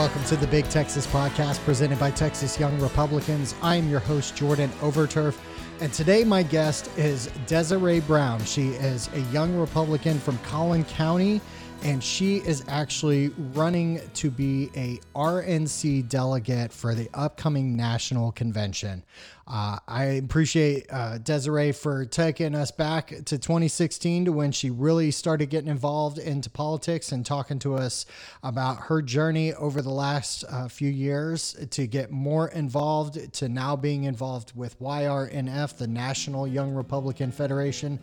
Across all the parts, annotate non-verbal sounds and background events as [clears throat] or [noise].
welcome to the Big Texas Podcast presented by Texas Young Republicans. I'm your host, Jordan Overturf, and today my guest is Desiree Brown. She is a young Republican from Collin County and she is actually running to be a RNC delegate for the upcoming national convention. Uh, I appreciate uh, Desiree for taking us back to 2016 to when she really started getting involved into politics and talking to us about her journey over the last uh, few years to get more involved to now being involved with YRNF, the National Young Republican Federation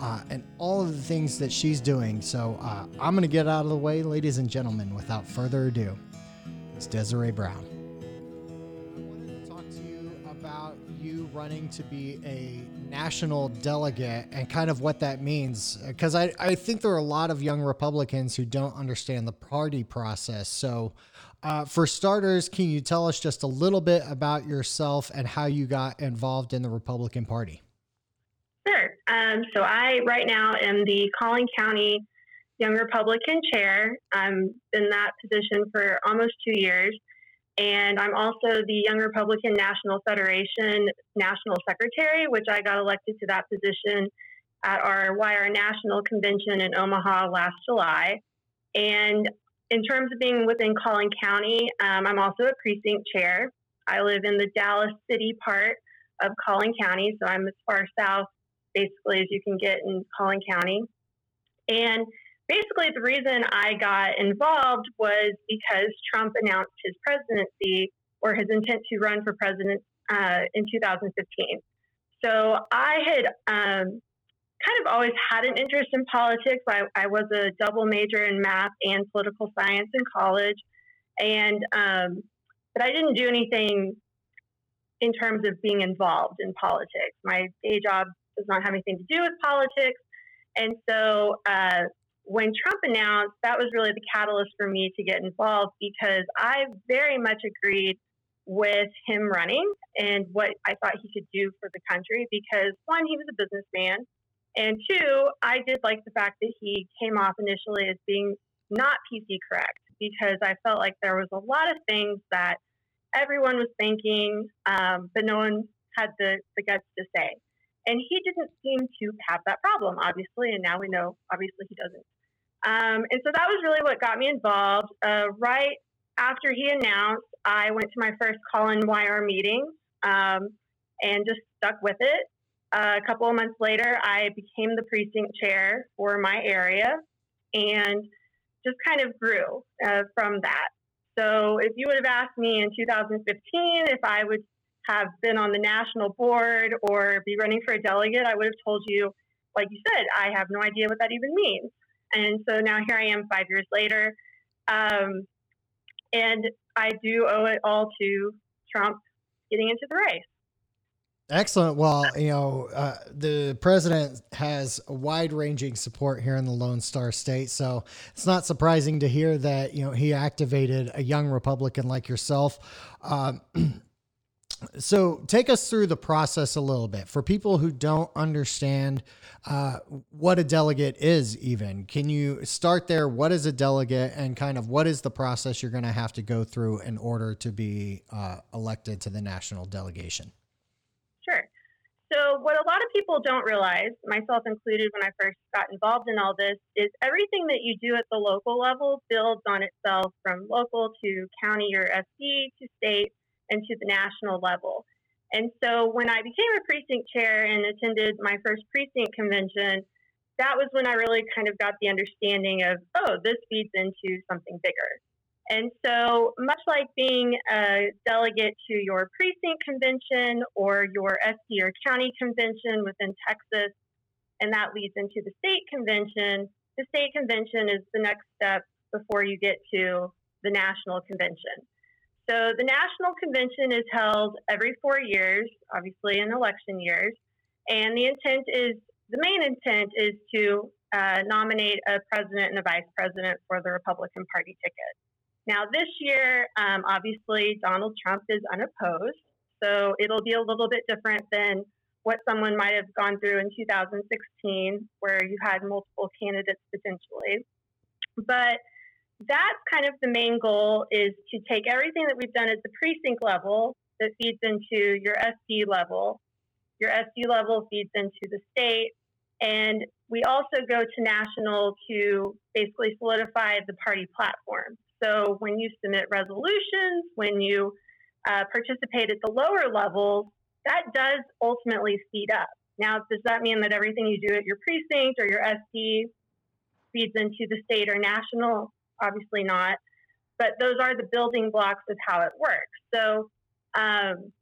uh, and all of the things that she's doing. So uh, I'm going to get out of the way, ladies and gentlemen, without further ado. It's Desiree Brown. Running to be a national delegate and kind of what that means. Because I, I think there are a lot of young Republicans who don't understand the party process. So, uh, for starters, can you tell us just a little bit about yourself and how you got involved in the Republican Party? Sure. Um, so I right now am the Collin County Young Republican Chair. I'm in that position for almost two years. And I'm also the Young Republican National Federation National Secretary, which I got elected to that position at our YR National Convention in Omaha last July. And in terms of being within Collin County, um, I'm also a precinct chair. I live in the Dallas City part of Collin County, so I'm as far south basically as you can get in Collin County. And basically, the reason I got involved was because Trump announced his presidency or his intent to run for president uh, in 2015. So I had um, kind of always had an interest in politics. I, I, was a double major in math and political science in college, and um, but I didn't do anything in terms of being involved in politics. My day job does not have anything to do with politics. And so uh, when Trump announced, that was really the catalyst for me to get involved because I very much agreed with him running and what I thought he could do for the country because one, he was a businessman. And two, I did like the fact that he came off initially as being not PC correct because I felt like there was a lot of things that everyone was thinking, um, but no one had the, the guts to say. And he didn't seem to have that problem, obviously. And now we know, obviously, he doesn't. Um, and so that was really what got me involved. Uh, right after he announced, I went to my first Collin YR meeting um, and just stuck with it. Uh, a couple of months later, I became the precinct chair for my area and just kind of grew uh, from that. So if you would have asked me in 2015 if I would have been on the national board or be running for a delegate, I would have told you, like you said, I have no idea what that even means. And so now here I am five years later. Um, and I do owe it all to Trump getting into the race. Excellent. Well, you know, uh, the president has a wide ranging support here in the Lone Star State. So it's not surprising to hear that, you know, he activated a young Republican like yourself. Um, [clears throat] so take us through the process a little bit. For people who don't understand uh, what a delegate is even can you start there? What is a delegate and kind of what is the process you're going to have to go through in order to be uh, elected to the national delegation? Sure. So what a lot of people don't realize myself included when i first got involved in all this is everything that you do at the local level builds on itself from local to county or sd to state and to the national level. And so when I became a precinct chair and attended my first precinct convention, that was when I really kind of got the understanding of, oh, this feeds into something bigger. And so, much like being a delegate to your precinct convention or your SD or county convention within Texas, and that leads into the state convention, the state convention is the next step before you get to the national convention. So the national convention is held every four years, obviously in election years, and the intent is the main intent is to uh, nominate a president and a vice president for the Republican Party ticket. Now, this year, um, obviously, Donald Trump is unopposed, so it'll be a little bit different than what someone might have gone through in 2016, where you had multiple candidates potentially. But that's kind of the main goal is to take everything that we've done at the precinct level that feeds into your SD level. Your SD level feeds into the state. And we also go to national to basically solidify the party platform. So when you submit resolutions, when you uh, participate at the lower levels, that does ultimately feed up. Now, does that mean that everything you do at your precinct or your SD feeds into the state or national? Obviously not. But those are the building blocks of how it works. So um,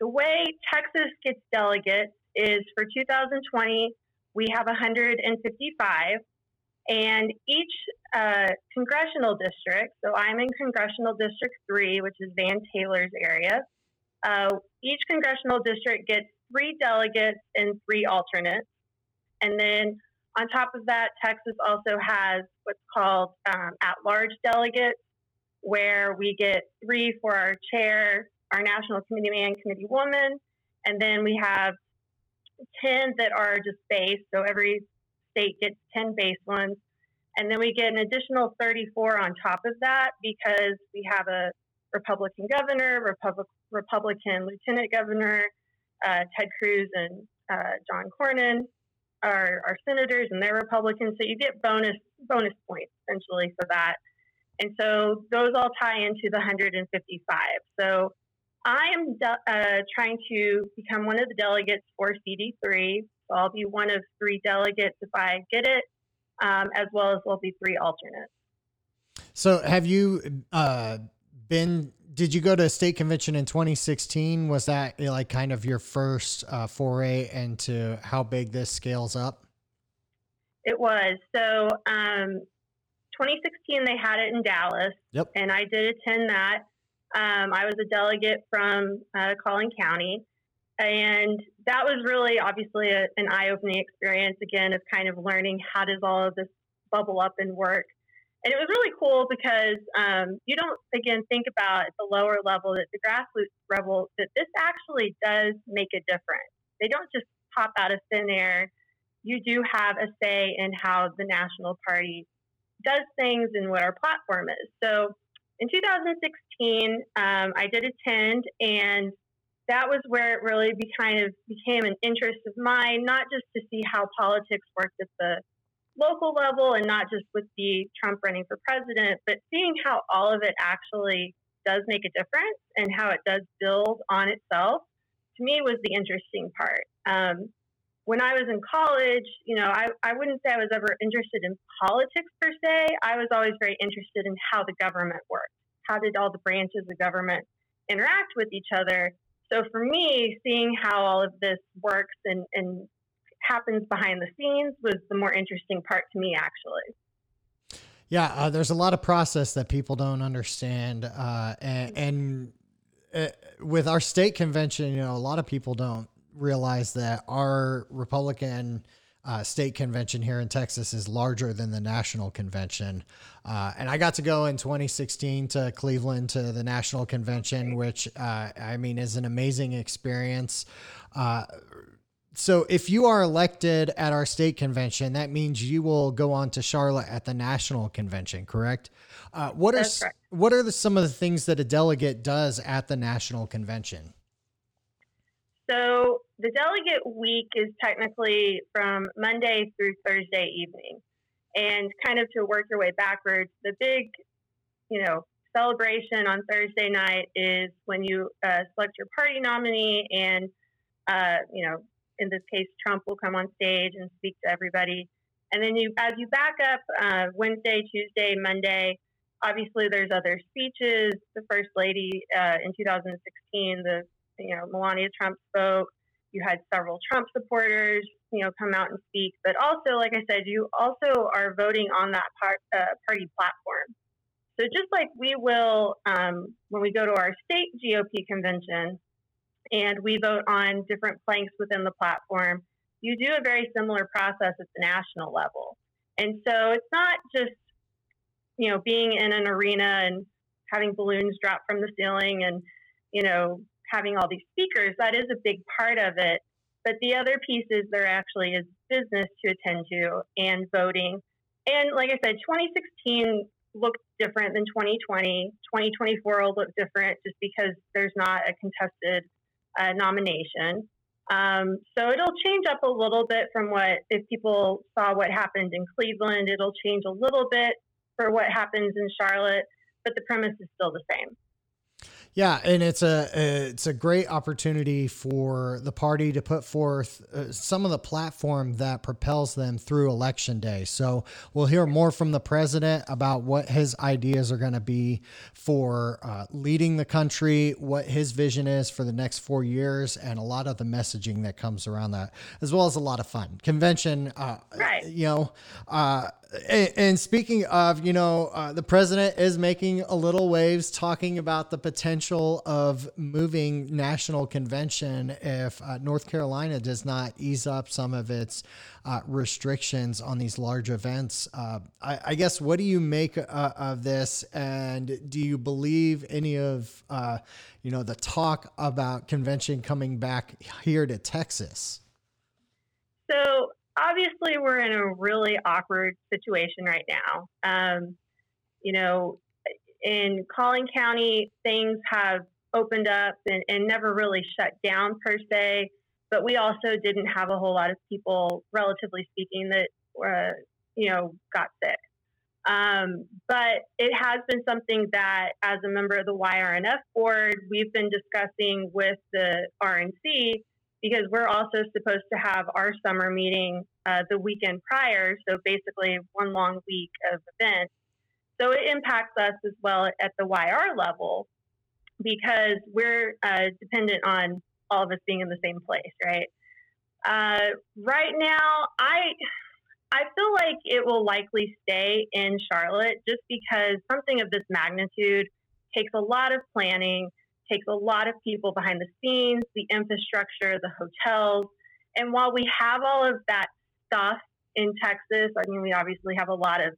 the way Texas gets delegates is for 2020, we have 155, and each uh, congressional district, so I'm in Congressional District 3, which is Van Taylor's area, uh, each congressional district gets three delegates and three alternates. And then on top of that, Texas also has what's called um, at large delegates, where we get three for our chair, our national committee man, committee woman, and then we have 10 that are just base. So every state gets 10 base ones. And then we get an additional 34 on top of that because we have a Republican governor, Republic, Republican lieutenant governor, uh, Ted Cruz and uh, John Cornyn are, are senators and they're Republicans. So you get bonus bonus points essentially for that. And so those all tie into the 155. So I am de- uh, trying to become one of the delegates for CD3. So I'll be one of three delegates if I get it, um, as well as there'll be three alternates. So have you uh, been? Did you go to a state convention in 2016? Was that like kind of your first uh, foray into how big this scales up? It was. So um, 2016, they had it in Dallas. Yep. And I did attend that. Um, I was a delegate from uh, Collin County. And that was really obviously a, an eye opening experience, again, of kind of learning how does all of this bubble up and work. And it was really cool because um, you don't, again, think about at the lower level that the grassroots level that this actually does make a difference. They don't just pop out of thin air. You do have a say in how the National Party does things and what our platform is. So in 2016, um, I did attend, and that was where it really be kind of became an interest of mine, not just to see how politics worked at the local level and not just with the Trump running for president, but seeing how all of it actually does make a difference and how it does build on itself. To me, was the interesting part. Um, when I was in college, you know, I, I wouldn't say I was ever interested in politics per se. I was always very interested in how the government worked. How did all the branches of government interact with each other? So for me, seeing how all of this works and, and happens behind the scenes was the more interesting part to me, actually. Yeah, uh, there's a lot of process that people don't understand, uh, and, and uh, with our state convention, you know, a lot of people don't realize that our Republican uh, state convention here in Texas is larger than the national convention. Uh, and I got to go in 2016 to Cleveland to the national convention, which uh, I mean is an amazing experience. So if you are elected at our state convention, that means you will go on to Charlotte at the national convention, correct? Uh, what are what are the, some of the things that a delegate does at the national convention? So the delegate week is technically from Monday through Thursday evening. And kind of to work your way backwards, the big, you know, celebration on Thursday night is when you uh, select your party nominee, and uh, you know, in this case, Trump will come on stage and speak to everybody. And then you, as you back up uh, Wednesday, Tuesday, Monday, obviously there's other speeches. The first lady uh, in 2016, the you know Melania Trump spoke. You had several Trump supporters, you know, come out and speak. But also, like I said, you also are voting on that part, uh, party platform. So just like we will um, when we go to our state GOP convention and we vote on different planks within the platform, you do a very similar process at the national level. And so it's not just you know being in an arena and having balloons drop from the ceiling and you know having all these speakers, that is a big part of it. But the other piece is there actually is business to attend to and voting. And like I said, 2016 looked different than 2020. 2024 will look different just because there's not a contested uh, nomination. Um, so it'll change up a little bit from what, if people saw what happened in Cleveland, it'll change a little bit for what happens in Charlotte, but the premise is still the same. Yeah, and it's a it's a great opportunity for the party to put forth uh, some of the platform that propels them through election day. So we'll hear more from the president about what his ideas are going to be for uh, leading the country, what his vision is for the next four years, and a lot of the messaging that comes around that, as well as a lot of fun. Convention, uh, right? You know and speaking of, you know, uh, the president is making a little waves talking about the potential of moving national convention if uh, North Carolina does not ease up some of its uh, restrictions on these large events. Uh, I, I, guess, what do you make uh, of this? And do you believe any of, uh, you know, the talk about convention coming back here to Texas? So obviously we're in a really awkward situation right now. Um, you know, in Collin County, things have opened up and, and, never really shut down per se, but we also didn't have a whole lot of people, relatively speaking, that uh, you know got sick. Um, but it has been something that, as a member of the YRNF board, we've been discussing with the RNC because we're also supposed to have our summer meeting uh, the weekend prior. So basically, one long week of events. So it impacts us as well at the YR level because we're uh, dependent on all of us being in the same place, right? Uh, right now, I I feel like it will likely stay in Charlotte just because something of this magnitude takes a lot of planning takes a lot of people behind the scenes, the infrastructure, the hotels. And while we have all of that stuff in Texas, I mean, we obviously have a lot of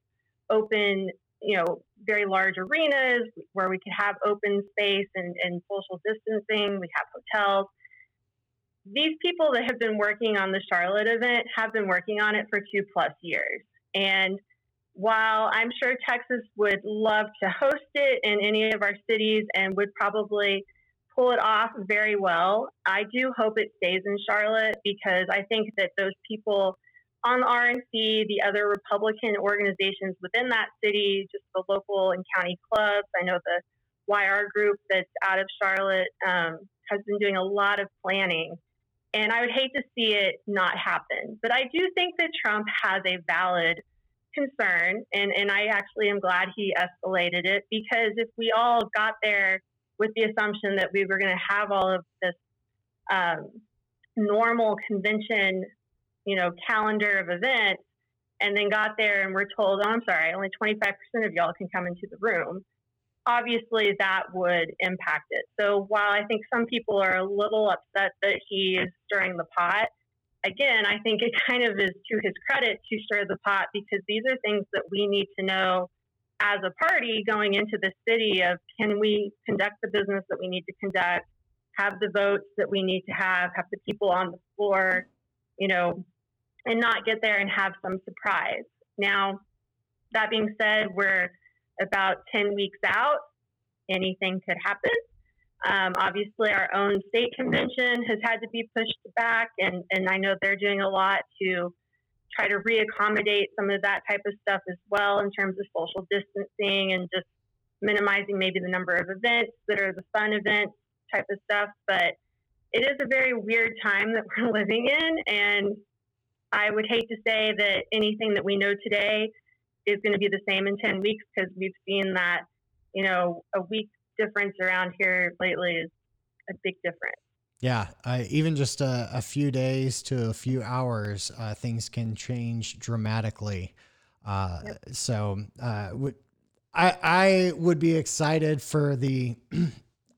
open, you know, very large arenas where we could have open space and, and social distancing. We have hotels. These people that have been working on the Charlotte event have been working on it for two plus years. And while I'm sure Texas would love to host it in any of our cities and would probably pull it off very well, I do hope it stays in Charlotte because I think that those people on the RNC, the other Republican organizations within that city, just the local and county clubs, I know the YR group that's out of Charlotte um, has been doing a lot of planning. And I would hate to see it not happen. But I do think that Trump has a valid concern, and, and I actually am glad he escalated it because if we all got there with the assumption that we were going to have all of this um, normal convention, you know, calendar of events, and then got there and we're told, oh, I'm sorry, only 25% of y'all can come into the room. Obviously, that would impact it. So while I think some people are a little upset that he is stirring the pot, again, I think it [laughs] kind of is to his credit to stir the pot because these are things that we need to know as a party going into the city of can we conduct the business that we need to conduct, have the votes that we need to have, have the people on the floor, you know, and not get there and have some surprise. Now, that being said, we're about 10 weeks out. Anything could happen. Um, obviously, our own state convention has had to be pushed back, and, and I know they're doing a lot to try to reaccommodate some of that type of stuff as well in terms of social distancing and just minimizing maybe the number of events that are the fun events type of stuff. But it is a very weird time that [laughs] we're living in, and I would hate to say that anything that we know today is going to be the same in 10 weeks because we've seen that, you know, a week difference around here lately is a big difference. Yeah, uh, even just a, a, few days to a few hours, uh, things can change dramatically. Uh, yep. So, uh, I I would be excited for the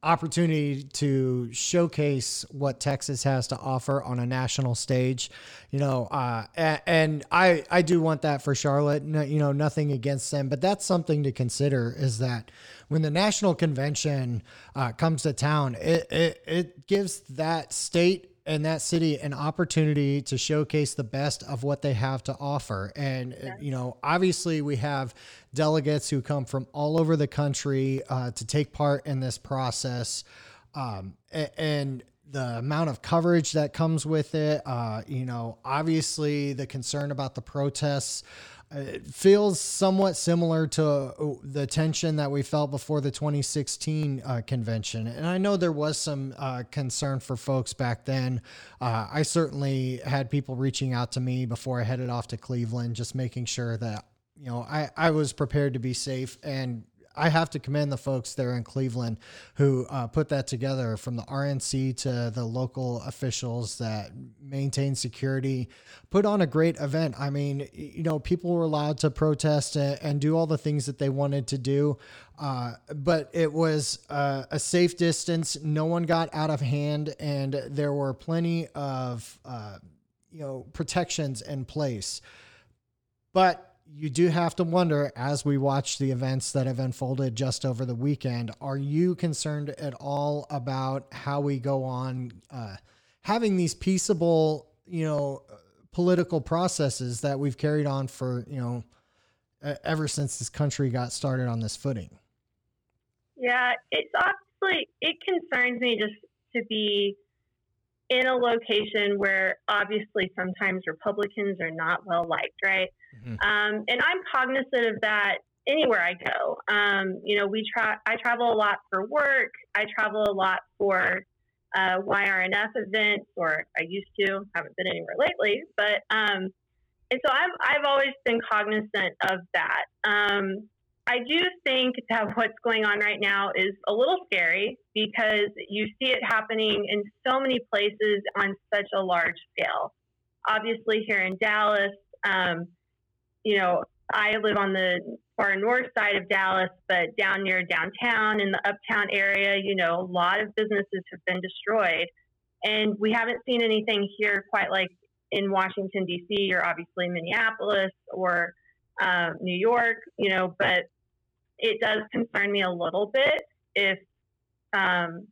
opportunity to showcase what Texas has to offer on a national stage, you know, uh, and, and, I, I do want that for Charlotte, no, you know, nothing against them, but that's something to consider is that when the national convention uh, comes to town, it, it, it gives that state and that city an opportunity to showcase the best of what they have to offer. And yeah. you know, obviously, we have delegates who come from all over the country uh, to take part in this process, um, and the amount of coverage that comes with it. Uh, you know, obviously, the concern about the protests. It feels somewhat similar to uh, the tension that we felt before the 2016 uh, convention. And I know there was some uh, concern for folks back then. Uh, I certainly had people reaching out to me before I headed off to Cleveland, just making sure that, you know, I, I was prepared to be safe and I have to commend the folks there in Cleveland who uh, put that together from the RNC to the local officials that maintain security, put on a great event. I mean, you know, people were allowed to protest and, and do all the things that they wanted to do. Uh, but it was uh, a safe distance. No one got out of hand, and there were plenty of, uh, you know, protections in place. But you do have to wonder as we watch the events that have unfolded just over the weekend are you concerned at all about how we go on uh, having these peaceable you know political processes that we've carried on for you know ever since this country got started on this footing yeah it's obviously it concerns me just to be in a location where obviously sometimes Republicans are not well liked, right? Mm-hmm. Um, and I'm cognizant of that anywhere I go. Um, you know, we tra- I travel a lot for work. I travel a lot for uh, YRNF events, or I used to. Haven't been anywhere lately, but um, and so I've I've always been cognizant of that. Um, I do think that what's going on right now is a little scary because you see it happening in so many places on such a large scale. Obviously, here in Dallas, um, you know, I live on the far north side of Dallas, but down near downtown in the uptown area, you know, a lot of businesses have been destroyed. And we haven't seen anything here quite like in Washington, D.C., or obviously Minneapolis or um, New York, you know, but it does concern me a little bit if um,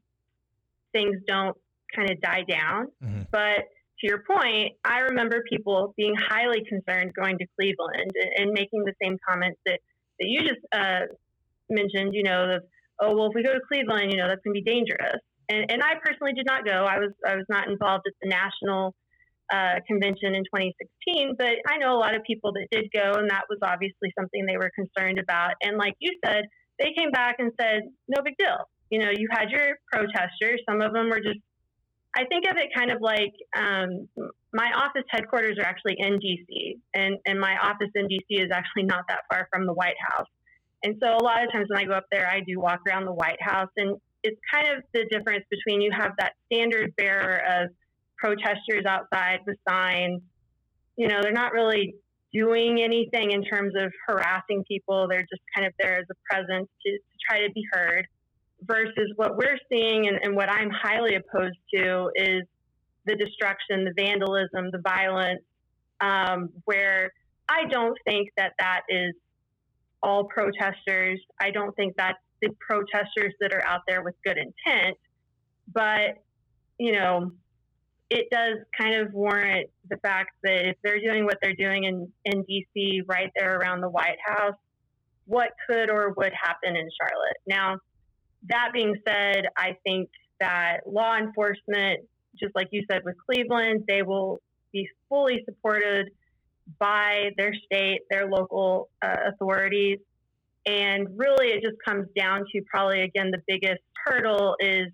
things don't kind of die down. Mm-hmm. But to your point, I remember people being highly concerned going to Cleveland and, and making the same comments that, that you just uh, mentioned, you know, of, oh, well, if we go to Cleveland, you know, that's going to be dangerous. And, and I personally did not go. I was, I was not involved at the national uh, convention in 2016, but I know a lot of people that did go, and that was obviously something they were concerned about. And like you said, they came back and said, no big deal. You know, you had your protesters. Some of them were just, I think of it kind of like um, my office headquarters are actually in DC, and, and my office in DC is actually not that far from the White House. And so a lot of times when I go up there, I do walk around the White House, and it's kind of the difference between you have that standard bearer of protesters outside with signs. You know, they're not really doing anything in terms of harassing people. They're just kind of there as a presence to, to try to be heard. Versus what we're seeing and, and what I'm highly opposed to is the destruction, the vandalism, the violence, um, where I don't think that that is all protesters. I don't think that's the protesters that are out there with good intent. But, you know, it does kind of warrant the fact that if they're doing what they're doing in, in DC, right there around the White House, what could or would happen in Charlotte. Now, that being said, I think that law enforcement, just like you said with Cleveland, they will be fully supported by their state, their local uh, authorities. And really, it just comes down to probably, again, the biggest hurdle is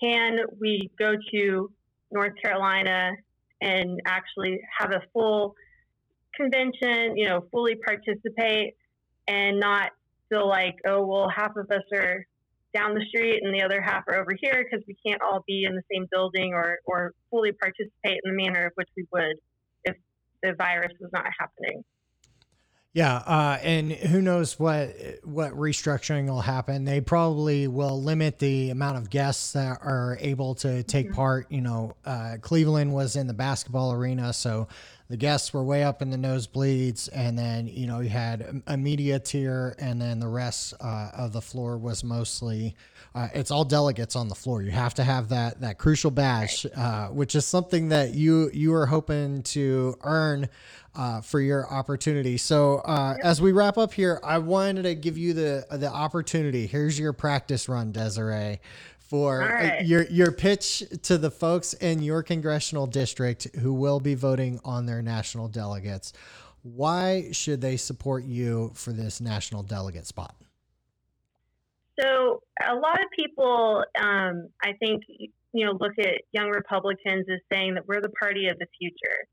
can we go to North Carolina and actually have a full convention, you know, fully participate and not feel like, oh, well, half of us are down the street and the other half are over here because we can't all be in the same building or, or fully participate in the manner of which we would if the virus was not happening. Yeah, uh, and who knows what what restructuring will happen? They probably will limit the amount of guests that are able to take mm-hmm. part. You know, uh, Cleveland was in the basketball arena, so the guests were way up in the nosebleeds, and then you know you had a media tier, and then the rest uh, of the floor was mostly uh, it's all delegates on the floor. You have to have that that crucial badge, uh, which is something that you you are hoping to earn. Uh, for your opportunity. So uh, as we wrap up here, I wanted to give you the the opportunity. Here's your practice run, Desiree, for uh, right. your your pitch to the folks in your congressional district who will be voting on their national delegates. Why should they support you for this national delegate spot? So a lot of people, um, I think, you know, look at young Republicans as saying that we're the party of the future.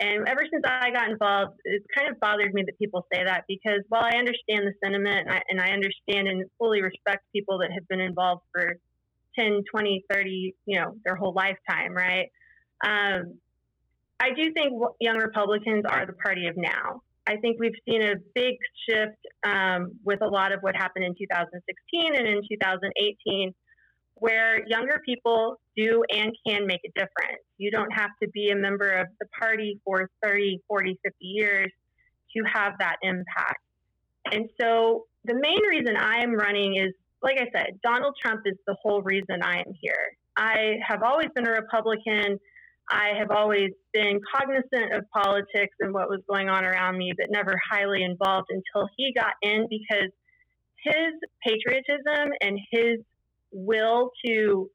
And ever since I got involved, it's kind of bothered me that people say that because while I understand the sentiment and I, and I understand and fully respect people that have been involved for 10, 20, 30, you know, their whole lifetime, right? Um, I do think young Republicans are the party of now. I think we've seen a big shift um, with a lot of what happened in 2016 and in 2018, where younger people do and can make a difference. You don't have to be a member of the party for 30, 40, 50 years to have that impact. And so the main reason I am running is like I said, Donald Trump is the whole reason I am here. I have always been a Republican. I have always been cognizant of politics and what was going on around me, but never highly involved until he got in because his patriotism and his will to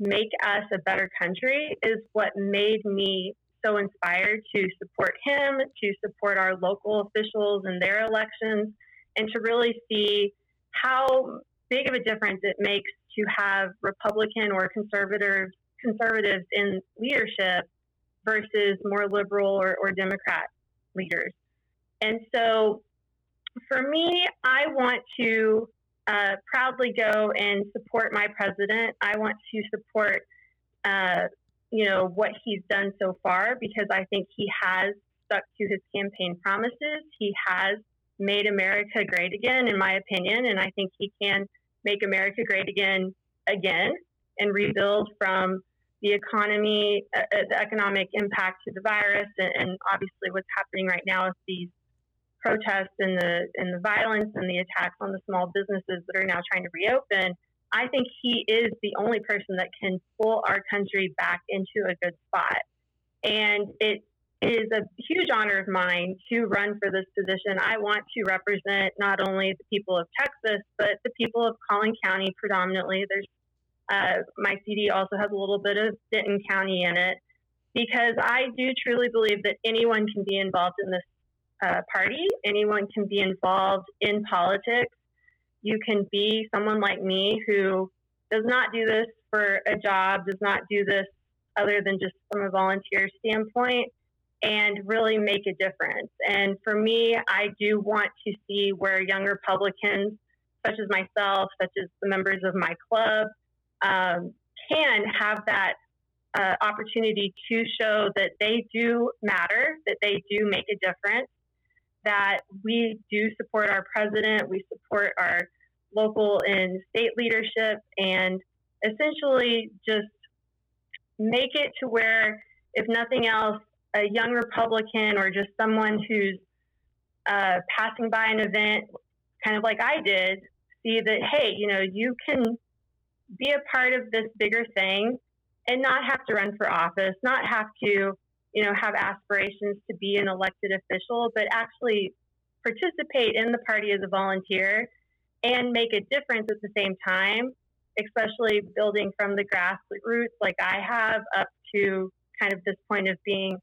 make us a better country is what made me so inspired to support him, to support our local officials and their elections, and to really see how big of a difference it makes to have Republican or conservative conservatives in leadership versus more liberal or, or Democrat leaders. And so for me, I want to uh, proudly go and support my president. I want to support, uh, you know, what he's done so far because I think he has stuck to his campaign promises. He has made America great again, in my opinion, and I think he can make America great again, again, and rebuild from the economy, uh, uh, the economic impact to the virus, and, and, obviously what's happening right now with these protests and the and the violence and the attacks on the small businesses that are now trying to reopen. I think he is the only person that can pull our country back into a good spot. And it is a huge honor of mine to run for this position. I want to represent not only the people of Texas, but the people of Collin County predominantly. There's uh, my CD also has a little bit of Denton County in it because I do truly believe that anyone can be involved in this uh, party. Anyone can be involved in politics. You can be someone like me who does not do this for a job, does not do this other than just from a volunteer standpoint and really make a difference. And for me, I do want to see where young Republicans, such as myself, such as the members of my club, um, can have that uh, opportunity to show that they do matter, that they do make a difference, that we do support our president, we support our local and state leadership, and essentially just make it to where, if nothing else, a young Republican or just someone who's uh, passing by an event, kind of like I did, see that, hey, you know, you can be a part of this bigger thing and not have to run for office, not have to, you know, have aspirations to be an elected official, but actually participate in the party as a volunteer and make a difference at the same time, especially building from the grassroots like I have up to kind of this point of being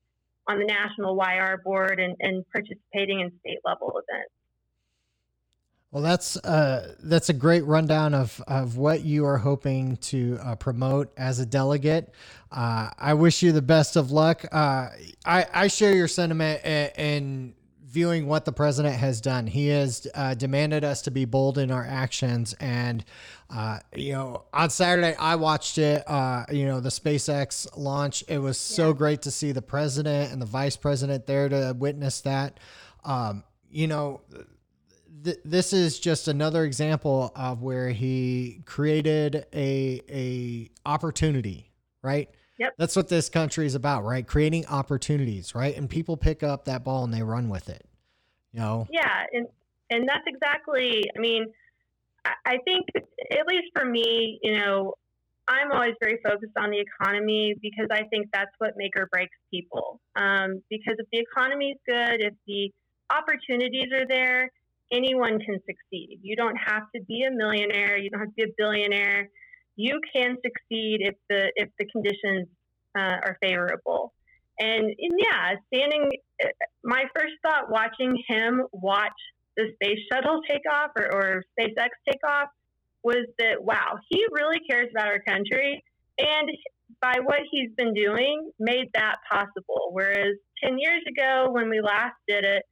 on the national YR board and, and participating in state level events. Well, that's uh, that's a great rundown of, of what you are hoping to uh, promote as a delegate. Uh, I wish you the best of luck. Uh, I, I share your sentiment in, viewing what the president has done. He has uh, demanded us to be bold in our actions, and uh, you know, on Saturday I watched it. you know, the SpaceX launch. It was so yeah. great to see the president and the vice president there to witness that. Um, you know th- this is just another example of where he created a a opportunity, right? Yep. That's what this country is about, right? Creating opportunities, right? And people pick up that ball and they run with it. You know? Yeah, and and that's exactly. I mean, I think at least for me, you know, I'm always very focused on the economy because I think that's what make or breaks people. Um, because if the economy is good, if the opportunities are there, anyone can succeed. You don't have to be a millionaire. You don't have to be a billionaire. You can succeed if the if the conditions uh, are favorable. And, and yeah, standing. My first thought watching him watch the space shuttle take off or, or SpaceX take off was that wow, he really cares about our country, and by what he's been doing, made that possible. Whereas ten years ago, when we last did it,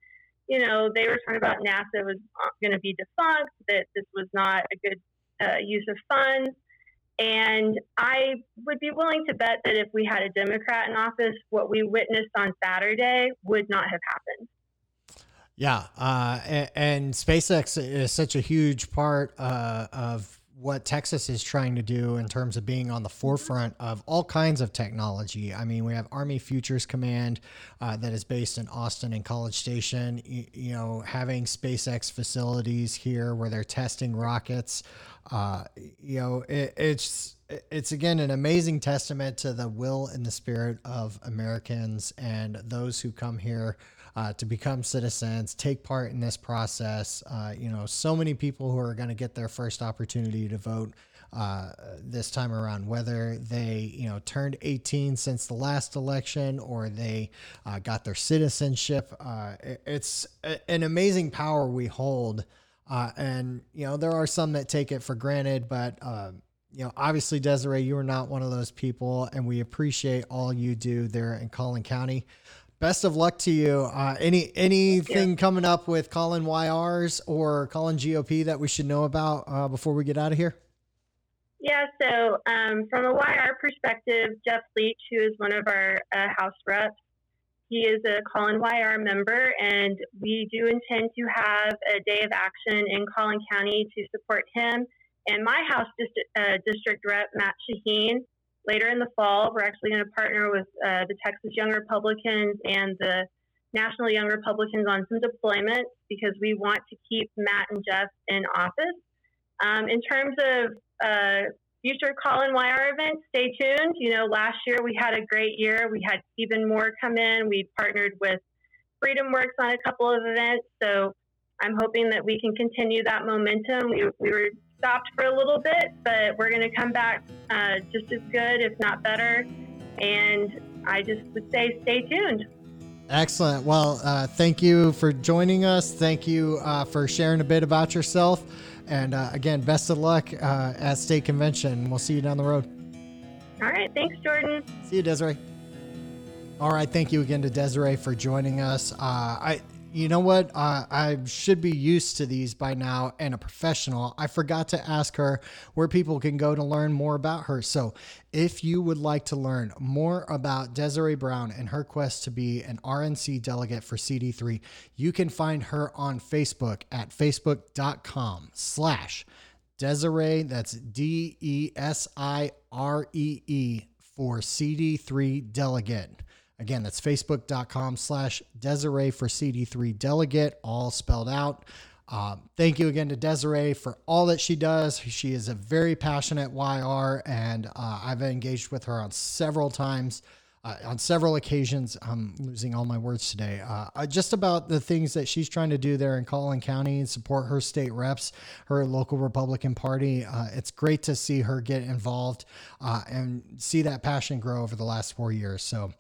you know, they were talking about NASA was going to be defunct, that this was not a good uh, use of funds. And I would be willing to bet that if we had a Democrat in office, what we witnessed on Saturday would not have happened. Yeah, uh, and, and, SpaceX is such a huge part uh, of what Texas is trying to do in terms of being on the forefront of all kinds of technology. I mean, we have Army Futures Command uh, that is based in Austin and College Station. You, you, know, having SpaceX facilities here where they're testing rockets. Uh, you know, it, it's it's again an amazing testament to the will and the spirit of Americans and those who come here uh, to become citizens, take part in this process. Uh, you know, so many people who are going to get their first opportunity to vote uh, this time around, whether they you know turned 18 since the last election or they uh, got their citizenship. Uh, it's an amazing power we hold, uh, and you know there are some that take it for granted, but you know, obviously, Desiree, you are not one of those people, and we appreciate all you do there in Collin County best of luck to you. Uh, any anything coming up with Collin YRs or Collin GOP that we should know about uh, before we get out of here? Yeah, so um, from a YR perspective, Jeff Leach, who is one of our uh, House reps, he is a Collin YR member, and we do intend to have a day of action in Collin County to support him and my House district, uh, district rep, Matt Shaheen later in the fall, we're actually going to partner with uh, the Texas Young Republicans and the National Young Republicans on some deployments because we want to keep Matt and Jeff in office. Um, in terms of uh, future Collin YR events, stay tuned. You know, last year we had a great year. We had even more come in. We partnered with Freedom Works on a couple of events. So I'm hoping that we can continue that momentum. We, we were stopped for a little bit, but we're going to come back uh, just as good, if not better. And I just would say stay tuned. Excellent. Well, uh, thank you for joining us. Thank you uh, for sharing a bit about yourself. And uh, again, best of luck uh, at state convention. We'll see you down the road. All right. Thanks, Jordan. See you, Desiree. All right. Thank you again to Desiree for joining us. Uh, I you know what? Uh, I should be used to these by now and a professional. I forgot to ask her where people can go to learn more about her. So, if you would like to learn more about Desiree Brown and her quest to be an RNC delegate for CD3, you can find her on Facebook at facebook.com slash Desiree, that's D E S I R E E for CD3 delegate. Again, that's facebook.com slash Desiree for CD3 delegate, all spelled out. Um, thank you again to Desiree for all that she does. She is a very passionate YR, and uh, I've engaged with her on several times, uh, on several occasions. I'm losing all my words today. Uh, just about the things that she's trying to do there in Collin County and support her state reps, her local Republican Party. Uh, it's great to see her get involved uh, and see that passion grow over the last four years. So,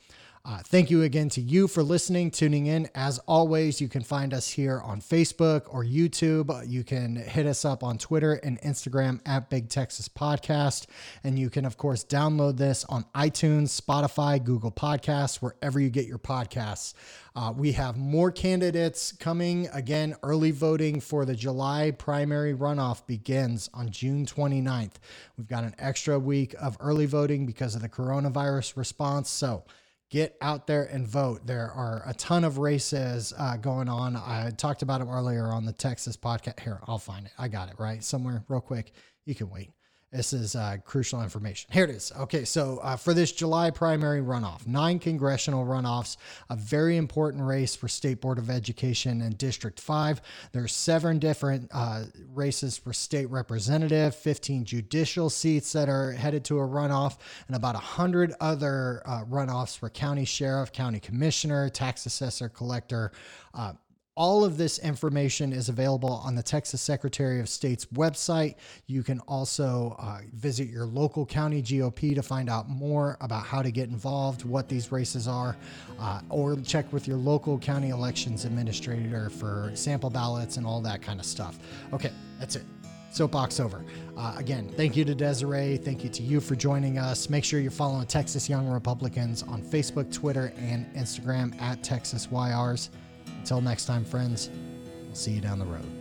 uh, thank you again to you for listening, tuning in. As always, you can find us here on Facebook or YouTube. You can hit us up on Twitter and Instagram at Big Texas Podcast. And you can, of course, download this on iTunes, Spotify, Google Podcasts, wherever you get your podcasts. Uh, we have more candidates coming. Again, early voting for the July primary runoff begins on June 29th. We've got an extra week of early voting because of the coronavirus response. So, get out there and vote. There are a ton of races uh, going on. I talked about them earlier on the Texas podcast. Here, I'll find it. I got it right somewhere, real quick. You can wait. This is uh, crucial information. Here it is. Okay, so uh, for this July primary runoff, nine congressional runoffs, a very important race for State Board of Education and District 5. There's seven different uh, races for state representative, 15 judicial seats that are headed to a runoff, and about 100 other uh, runoffs for county sheriff, county commissioner, tax assessor, collector. All of this information is available on the Texas Secretary of State's website. You can also uh, visit your local county GOP to find out more about how to get involved, what these races are, uh, or check with your local county elections administrator for sample ballots and all that kind of stuff. Okay, that's it. Soapbox over. Uh, again, thank you to Desiree. Thank you to you for joining us. Make sure you're following Texas Young Republicans on Facebook, Twitter, and Instagram at Texas YRs. Until next time, friends, we'll see you down the road.